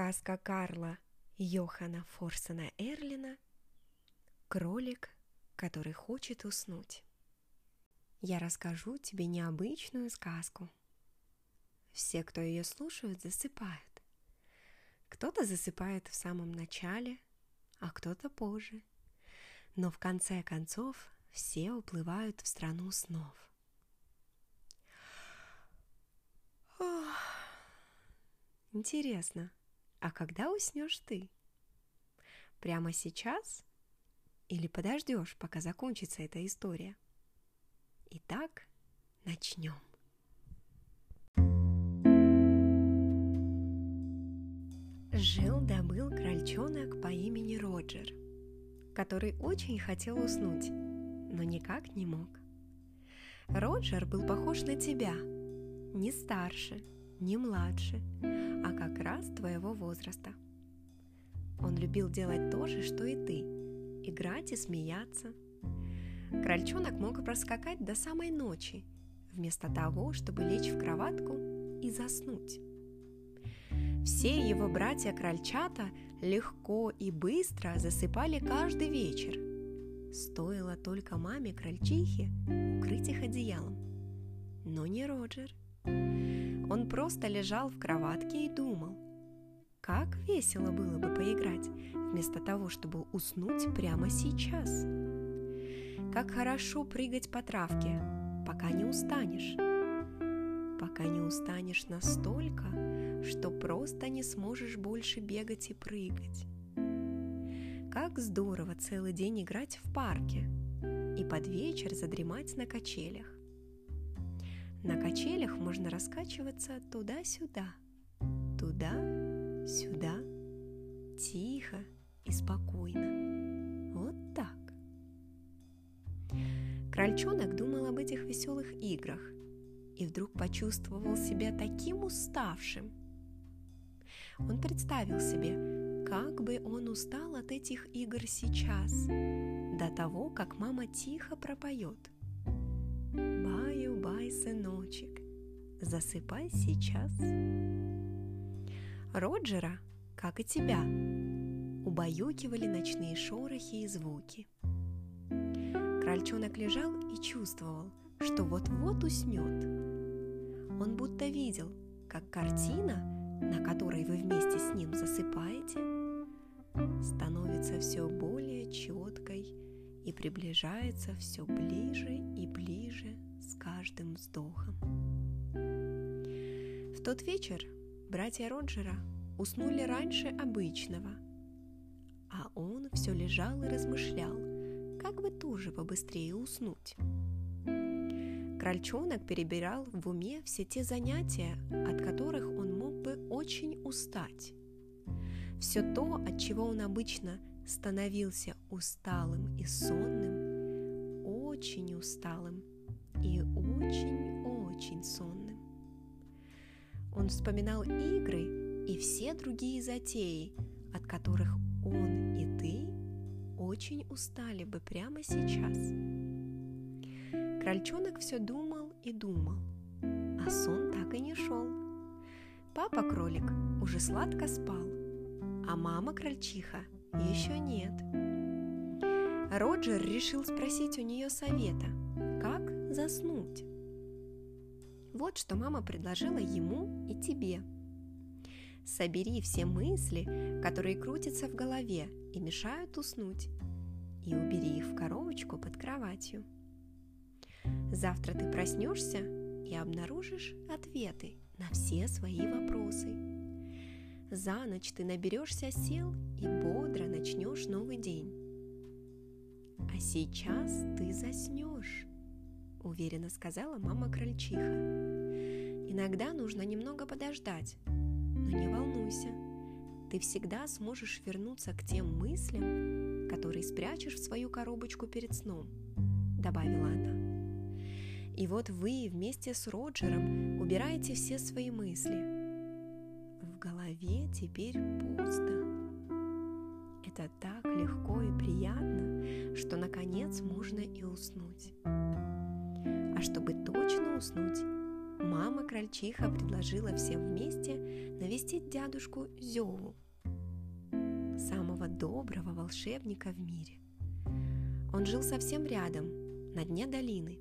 Сказка Карла Йохана Форсена Эрлина «Кролик, который хочет уснуть». Я расскажу тебе необычную сказку. Все, кто ее слушают, засыпают. Кто-то засыпает в самом начале, а кто-то позже. Но в конце концов все уплывают в страну снов. Ох, интересно, а когда уснешь ты? Прямо сейчас? Или подождешь, пока закончится эта история? Итак, начнем. Жил-добыл крольчонок по имени Роджер, который очень хотел уснуть, но никак не мог. Роджер был похож на тебя, не старше, не младше, а как раз твоего возраста. Он любил делать то же, что и ты – играть и смеяться. Крольчонок мог проскакать до самой ночи, вместо того, чтобы лечь в кроватку и заснуть. Все его братья-крольчата легко и быстро засыпали каждый вечер. Стоило только маме крольчихе укрыть их одеялом. Но не Роджер. Он просто лежал в кроватке и думал, как весело было бы поиграть, вместо того, чтобы уснуть прямо сейчас. Как хорошо прыгать по травке, пока не устанешь. Пока не устанешь настолько, что просто не сможешь больше бегать и прыгать. Как здорово целый день играть в парке и под вечер задремать на качелях. На качелях можно раскачиваться туда-сюда, туда-сюда, тихо и спокойно. Вот так. Крольчонок думал об этих веселых играх и вдруг почувствовал себя таким уставшим. Он представил себе, как бы он устал от этих игр сейчас, до того, как мама тихо пропоет – сыночек, засыпай сейчас. Роджера, как и тебя, убаюкивали ночные шорохи и звуки. Крольчонок лежал и чувствовал, что вот-вот уснет. Он будто видел, как картина, на которой вы вместе с ним засыпаете, становится все более четкой и приближается все ближе и ближе каждым вздохом. В тот вечер братья Роджера уснули раньше обычного, а он все лежал и размышлял, как бы тоже побыстрее уснуть. Крольчонок перебирал в уме все те занятия, от которых он мог бы очень устать. Все то, от чего он обычно становился усталым и сонным, очень усталым очень-очень сонным. Он вспоминал игры и все другие затеи, от которых он и ты очень устали бы прямо сейчас. Крольчонок все думал и думал, а сон так и не шел. Папа-кролик уже сладко спал, а мама-крольчиха еще нет. Роджер решил спросить у нее совета, как заснуть. Вот что мама предложила ему и тебе. Собери все мысли, которые крутятся в голове и мешают уснуть, и убери их в коробочку под кроватью. Завтра ты проснешься и обнаружишь ответы на все свои вопросы – за ночь ты наберешься сил и бодро начнешь новый день. А сейчас ты заснешь, уверенно сказала мама крольчиха. Иногда нужно немного подождать, но не волнуйся, ты всегда сможешь вернуться к тем мыслям, которые спрячешь в свою коробочку перед сном, добавила она. И вот вы вместе с Роджером убираете все свои мысли – голове теперь пусто. Это так легко и приятно, что наконец можно и уснуть. А чтобы точно уснуть, мама крольчиха предложила всем вместе навестить дядушку Зеву, самого доброго волшебника в мире. Он жил совсем рядом, на дне долины.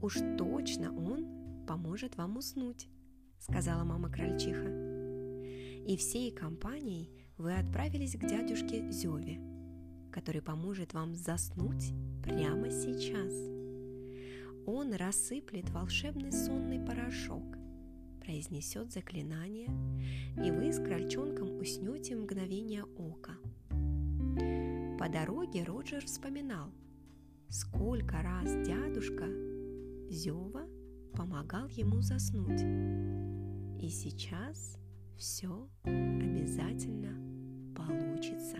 «Уж точно он поможет вам уснуть», — сказала мама крольчиха. И всей компанией вы отправились к дядюшке Зеве, который поможет вам заснуть прямо сейчас. Он рассыплет волшебный сонный порошок, произнесет заклинание, и вы с крольчонком уснете в мгновение ока. По дороге Роджер вспоминал, сколько раз дядушка Зева помогал ему заснуть. И сейчас все обязательно получится.